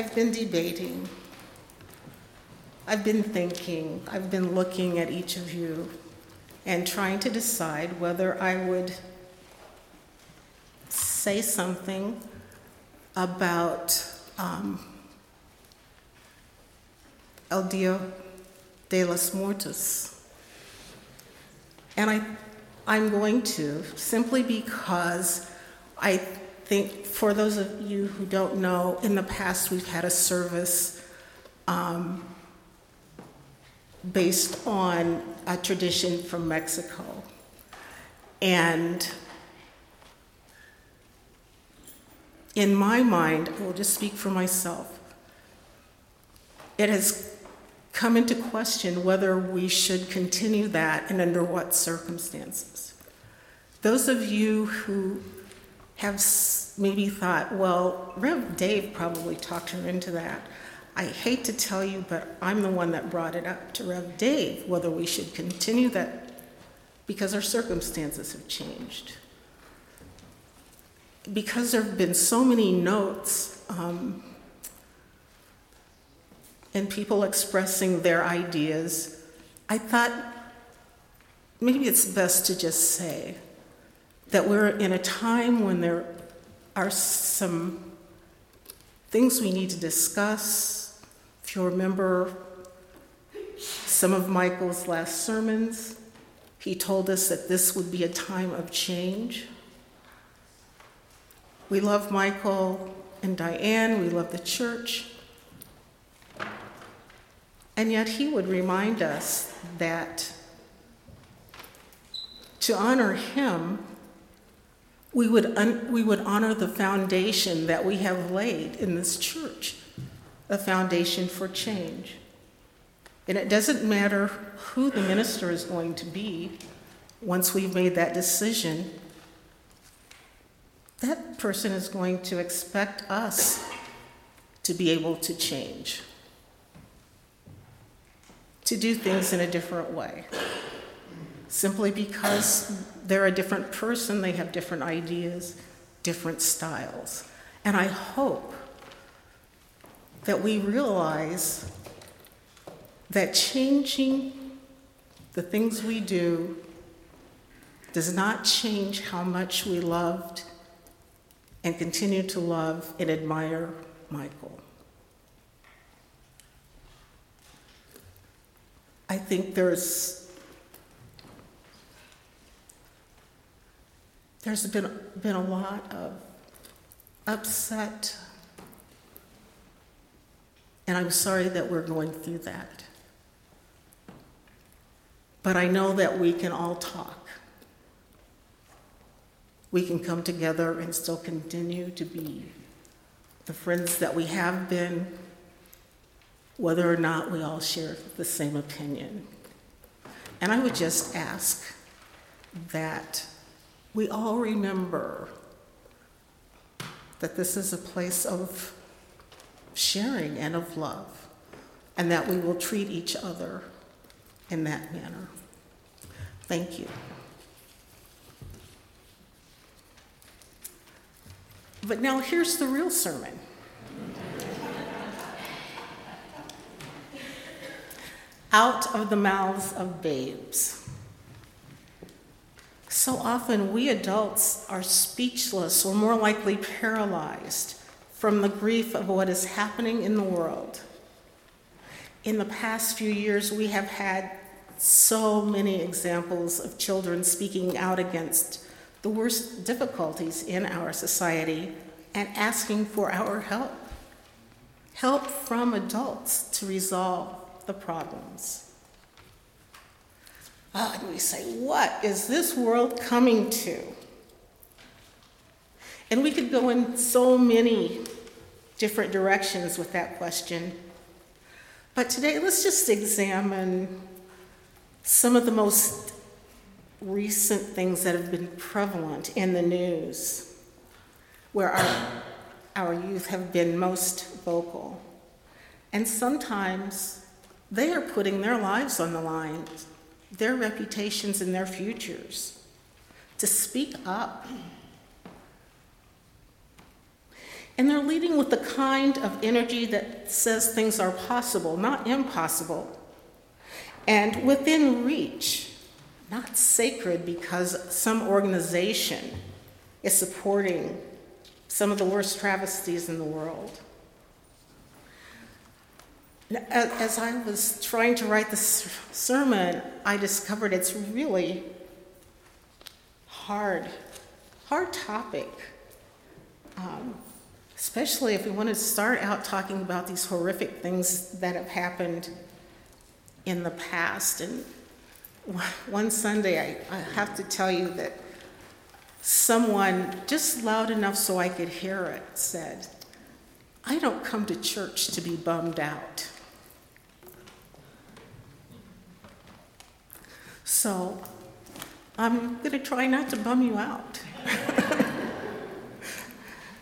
I've been debating. I've been thinking. I've been looking at each of you and trying to decide whether I would say something about um, El Dia de los Muertos. And I, I'm going to simply because I think, for those of you who don't know, in the past we've had a service um, based on a tradition from Mexico. And in my mind, I will just speak for myself, it has come into question whether we should continue that and under what circumstances. Those of you who have maybe thought, well, Rev Dave probably talked her into that. I hate to tell you, but I'm the one that brought it up to Rev Dave whether we should continue that because our circumstances have changed. Because there have been so many notes um, and people expressing their ideas, I thought maybe it's best to just say that we're in a time when there are some things we need to discuss. If you remember some of Michael's last sermons, he told us that this would be a time of change. We love Michael and Diane, we love the church. And yet he would remind us that to honor him, we would, un- we would honor the foundation that we have laid in this church, a foundation for change. And it doesn't matter who the minister is going to be once we've made that decision, that person is going to expect us to be able to change to do things in a different way. Simply because they're a different person, they have different ideas, different styles. And I hope that we realize that changing the things we do does not change how much we loved and continue to love and admire Michael. I think there's there's been been a lot of upset and I'm sorry that we're going through that. But I know that we can all talk. We can come together and still continue to be the friends that we have been whether or not we all share the same opinion. And I would just ask that we all remember that this is a place of sharing and of love, and that we will treat each other in that manner. Thank you. But now here's the real sermon. out of the mouths of babes. So often, we adults are speechless or more likely paralyzed from the grief of what is happening in the world. In the past few years, we have had so many examples of children speaking out against the worst difficulties in our society and asking for our help. Help from adults to resolve the problems. Ah, and we say, What is this world coming to? And we could go in so many different directions with that question. But today, let's just examine some of the most recent things that have been prevalent in the news, where our, our youth have been most vocal. And sometimes they are putting their lives on the line, their reputations and their futures, to speak up. And they're leading with the kind of energy that says things are possible, not impossible, and within reach, not sacred because some organization is supporting some of the worst travesties in the world. As I was trying to write this sermon, I discovered it's really hard, hard topic. Um, especially if we want to start out talking about these horrific things that have happened in the past. And one Sunday, I, I have to tell you that someone, just loud enough so I could hear it, said, I don't come to church to be bummed out. So I'm going to try not to bum you out.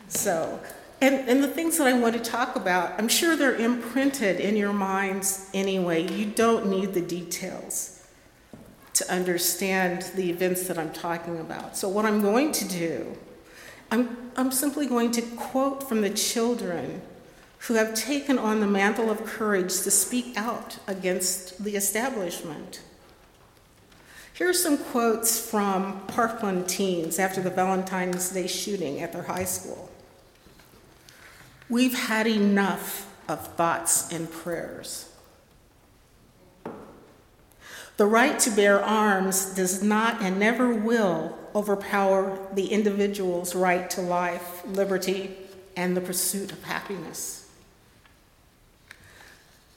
so, and, and the things that I want to talk about, I'm sure they're imprinted in your minds anyway. You don't need the details to understand the events that I'm talking about. So, what I'm going to do, I'm, I'm simply going to quote from the children who have taken on the mantle of courage to speak out against the establishment. Here are some quotes from Parkland teens after the Valentine's Day shooting at their high school. We've had enough of thoughts and prayers. The right to bear arms does not and never will overpower the individual's right to life, liberty, and the pursuit of happiness.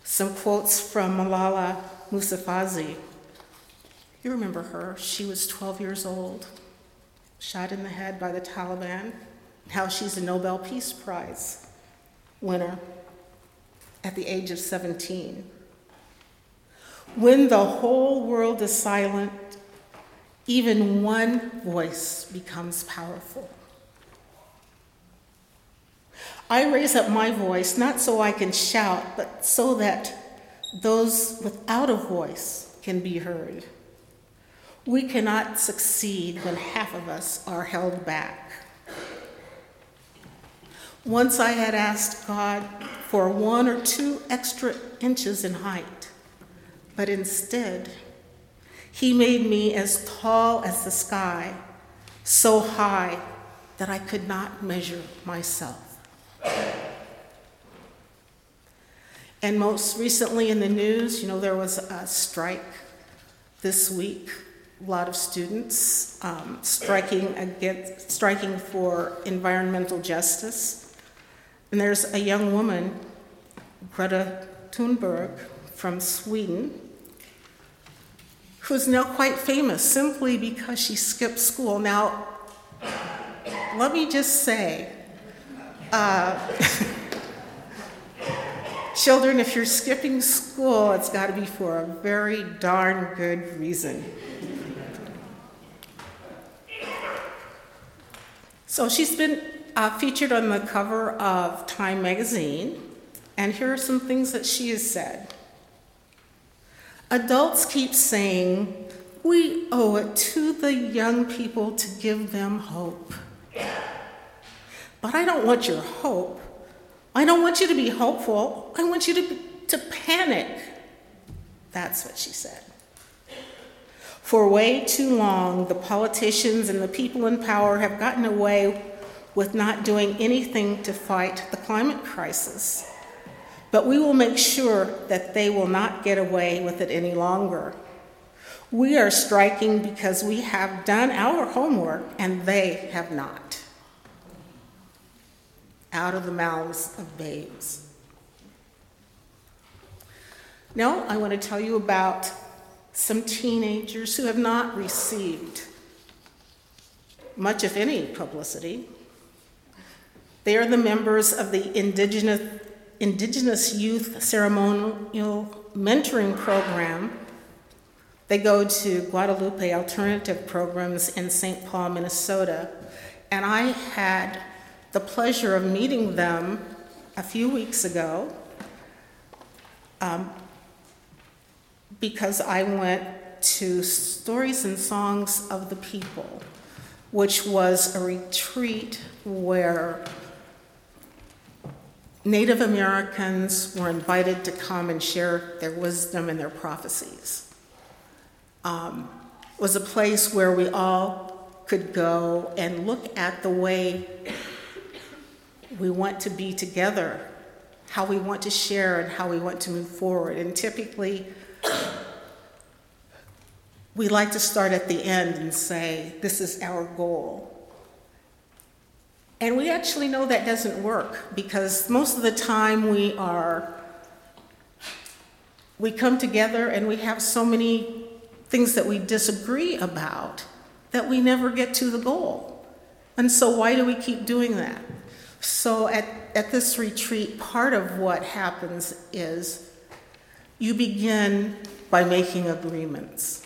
Some quotes from Malala Yousafzai. You remember her. She was 12 years old, shot in the head by the Taliban. Now she's a Nobel Peace Prize winner at the age of 17. When the whole world is silent, even one voice becomes powerful. I raise up my voice not so I can shout, but so that those without a voice can be heard. We cannot succeed when half of us are held back. Once I had asked God for one or two extra inches in height, but instead, He made me as tall as the sky, so high that I could not measure myself. And most recently in the news, you know, there was a strike this week. A lot of students um, striking against, striking for environmental justice. And there's a young woman, Greta Thunberg from Sweden, who's now quite famous simply because she skipped school. Now, let me just say, uh, children, if you're skipping school, it's got to be for a very darn good reason. So she's been uh, featured on the cover of Time magazine, and here are some things that she has said. Adults keep saying, we owe it to the young people to give them hope. But I don't want your hope. I don't want you to be hopeful. I want you to, to panic. That's what she said. For way too long, the politicians and the people in power have gotten away with not doing anything to fight the climate crisis. But we will make sure that they will not get away with it any longer. We are striking because we have done our homework and they have not. Out of the mouths of babes. Now, I want to tell you about some teenagers who have not received much, if any, publicity they are the members of the Indigenous, Indigenous Youth Ceremonial Mentoring Program. They go to Guadalupe Alternative Programs in St. Paul, Minnesota. And I had the pleasure of meeting them a few weeks ago um, because I went to Stories and Songs of the People, which was a retreat where Native Americans were invited to come and share their wisdom and their prophecies. Um, was a place where we all could go and look at the way we want to be together, how we want to share, and how we want to move forward. And typically, we like to start at the end and say, This is our goal. And we actually know that doesn't work because most of the time we are, we come together and we have so many things that we disagree about that we never get to the goal. And so, why do we keep doing that? So, at, at this retreat, part of what happens is you begin by making agreements.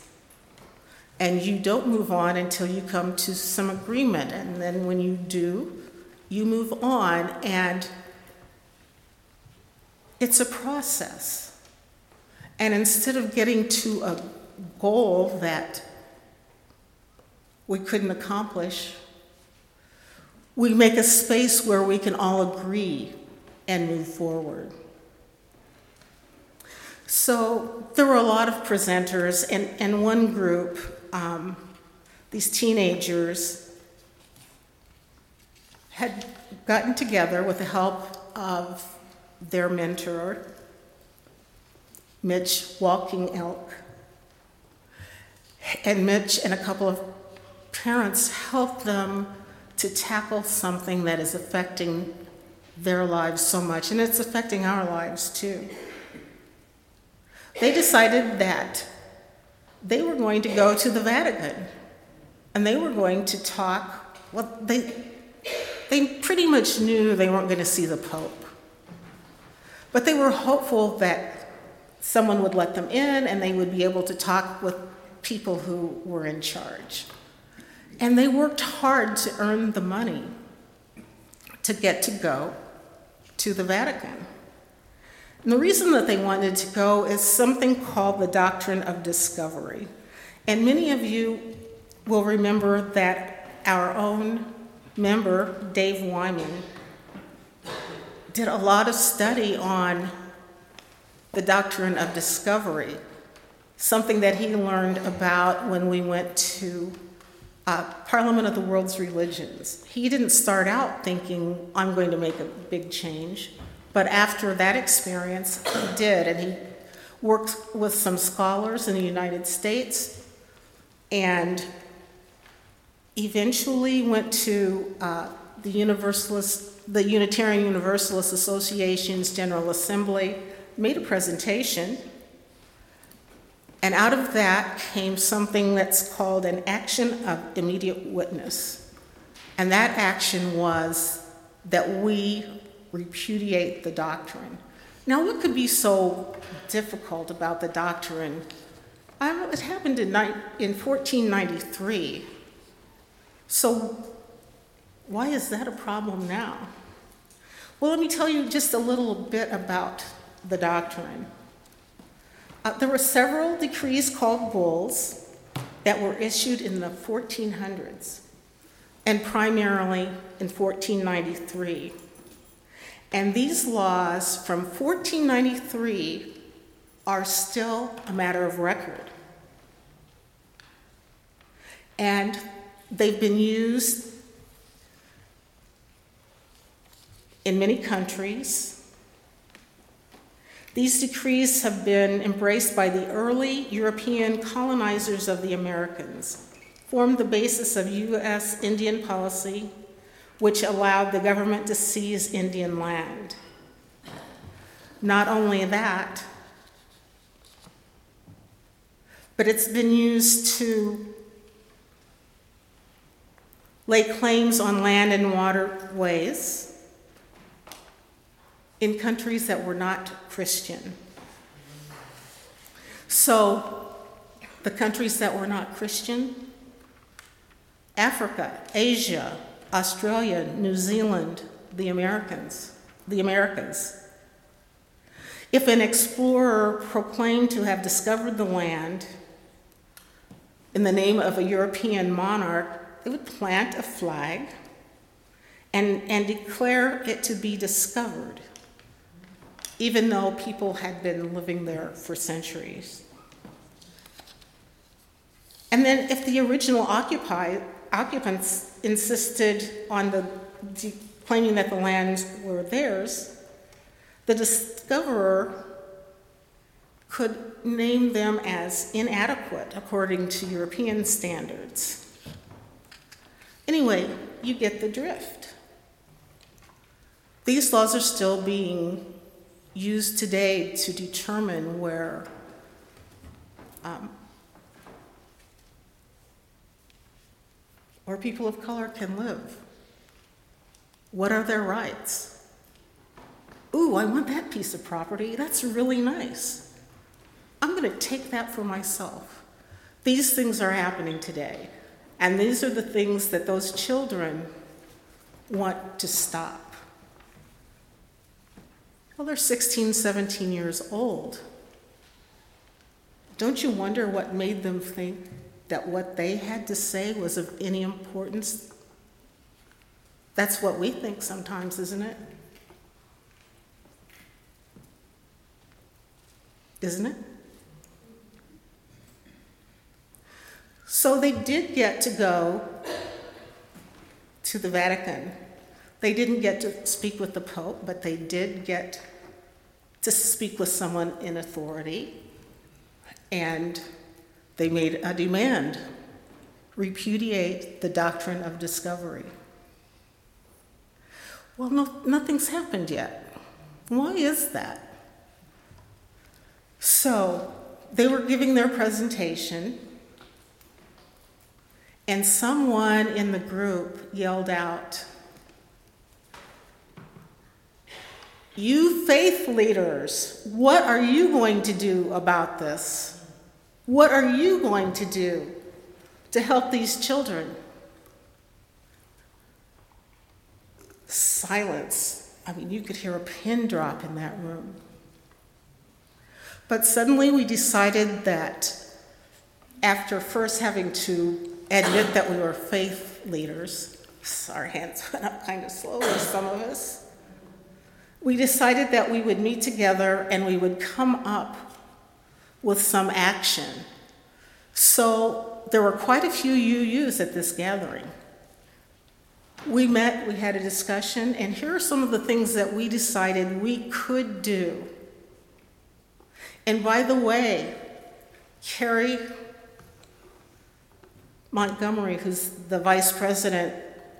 And you don't move on until you come to some agreement. And then when you do, you move on, and it's a process. And instead of getting to a goal that we couldn't accomplish, we make a space where we can all agree and move forward. So there were a lot of presenters, and, and one group, um, these teenagers, had gotten together with the help of their mentor, Mitch Walking Elk. And Mitch and a couple of parents helped them to tackle something that is affecting their lives so much, and it's affecting our lives too. They decided that they were going to go to the Vatican and they were going to talk. Well, they, they pretty much knew they weren't going to see the Pope. But they were hopeful that someone would let them in and they would be able to talk with people who were in charge. And they worked hard to earn the money to get to go to the Vatican. And the reason that they wanted to go is something called the doctrine of discovery. And many of you will remember that our own member, Dave Wyman, did a lot of study on the doctrine of discovery, something that he learned about when we went to uh, Parliament of the World's Religions. He didn't start out thinking, I'm going to make a big change, but after that experience, he did, and he worked with some scholars in the United States and eventually went to uh, the Universalist, the Unitarian Universalist Association's General Assembly, made a presentation, and out of that came something that's called an action of immediate witness. And that action was that we repudiate the doctrine. Now, what could be so difficult about the doctrine? I, it happened in, in 1493. So, why is that a problem now? Well, let me tell you just a little bit about the doctrine. Uh, there were several decrees called bulls that were issued in the 1400s and primarily in 1493. And these laws from 1493 are still a matter of record. And they've been used in many countries these decrees have been embraced by the early European colonizers of the Americans, formed the basis of U.S. Indian policy, which allowed the government to seize Indian land. Not only that, but it's been used to lay claims on land and waterways in countries that were not Christian. So, the countries that were not Christian Africa, Asia, Australia, New Zealand, the Americans, the Americas. If an explorer proclaimed to have discovered the land in the name of a European monarch, they would plant a flag and, and declare it to be discovered even though people had been living there for centuries. And then, if the original occupy, occupants insisted on the, claiming that the lands were theirs, the discoverer could name them as inadequate according to European standards. Anyway, you get the drift. These laws are still being used today to determine where um, where people of color can live. What are their rights? Ooh, I want that piece of property. That's really nice. I'm going to take that for myself. These things are happening today. And these are the things that those children want to stop. Well, they're 16, 17 years old. Don't you wonder what made them think that what they had to say was of any importance? That's what we think sometimes, isn't it? Isn't it? So they did get to go to the Vatican. They didn't get to speak with the Pope, but they did get to speak with someone in authority. And they made a demand repudiate the doctrine of discovery. Well, no, nothing's happened yet. Why is that? So they were giving their presentation, and someone in the group yelled out, You faith leaders, what are you going to do about this? What are you going to do to help these children? Silence. I mean, you could hear a pin drop in that room. But suddenly we decided that after first having to admit that we were faith leaders, our hands went up kind of slowly, some of us, we decided that we would meet together and we would come up with some action. So there were quite a few UUs at this gathering. We met, we had a discussion, and here are some of the things that we decided we could do. And by the way, Carrie Montgomery, who's the vice president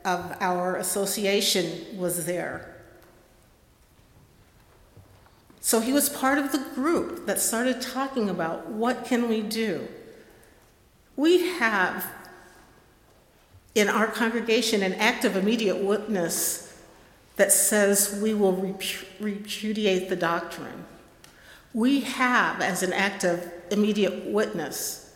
of our association, was there. So he was part of the group that started talking about what can we do. We have in our congregation an act of immediate witness that says we will repudiate the doctrine. We have, as an act of immediate witness,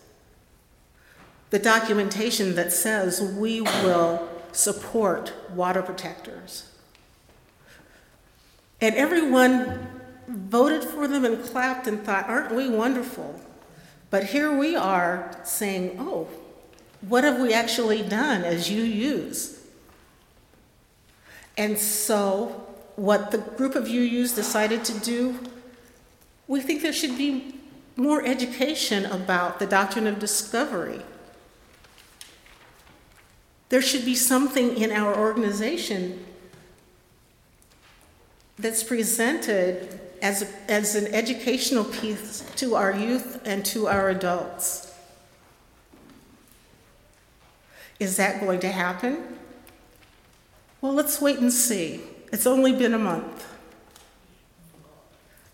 the documentation that says we will support water protectors. And everyone voted for them and clapped and thought, aren't we wonderful? But here we are saying, oh, what have we actually done as UUs? And so, what the group of UUs decided to do, we think there should be more education about the doctrine of discovery. There should be something in our organization that's presented as, as an educational piece to our youth and to our adults. Is that going to happen? Well, let's wait and see. It's only been a month.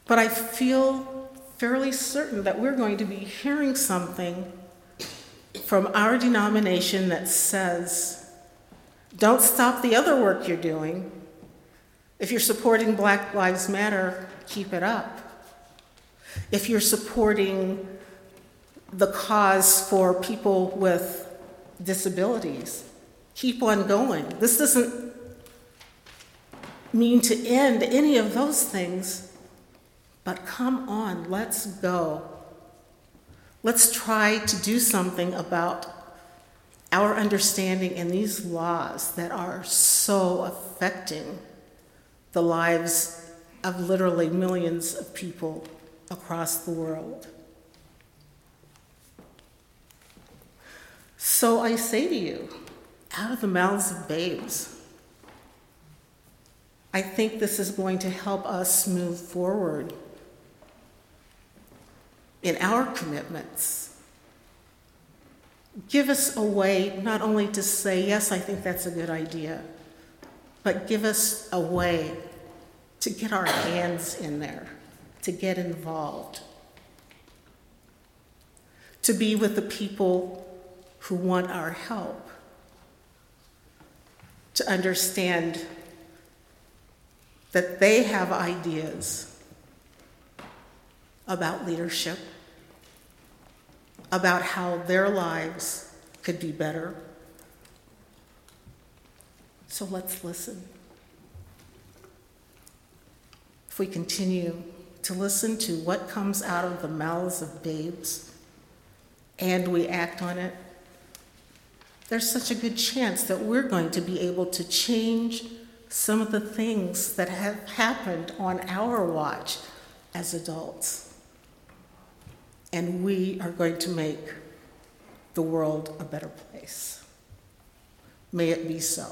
But I feel fairly certain that we're going to be hearing something from our denomination that says, don't stop the other work you're doing. If you're supporting Black Lives Matter, keep it up. If you're supporting the cause for people with disabilities, keep on going. This doesn't mean to end any of those things, but come on, let's go. Let's try to do something about our understanding in these laws that are so affecting the lives of literally millions of people across the world. So I say to you, out of the mouths of babes, I think this is going to help us move forward in our commitments. Give us a way not only to say, yes, I think that's a good idea, but give us a way to get our hands in there, to get involved, to be with the people who want our help, to understand that they have ideas about leadership, about how their lives could be better. So let's listen. If we continue to listen to what comes out of the mouths of babes and we act on it, there's such a good chance that we're going to be able to change some of the things that have happened on our watch as adults. And we are going to make the world a better place. May it be so.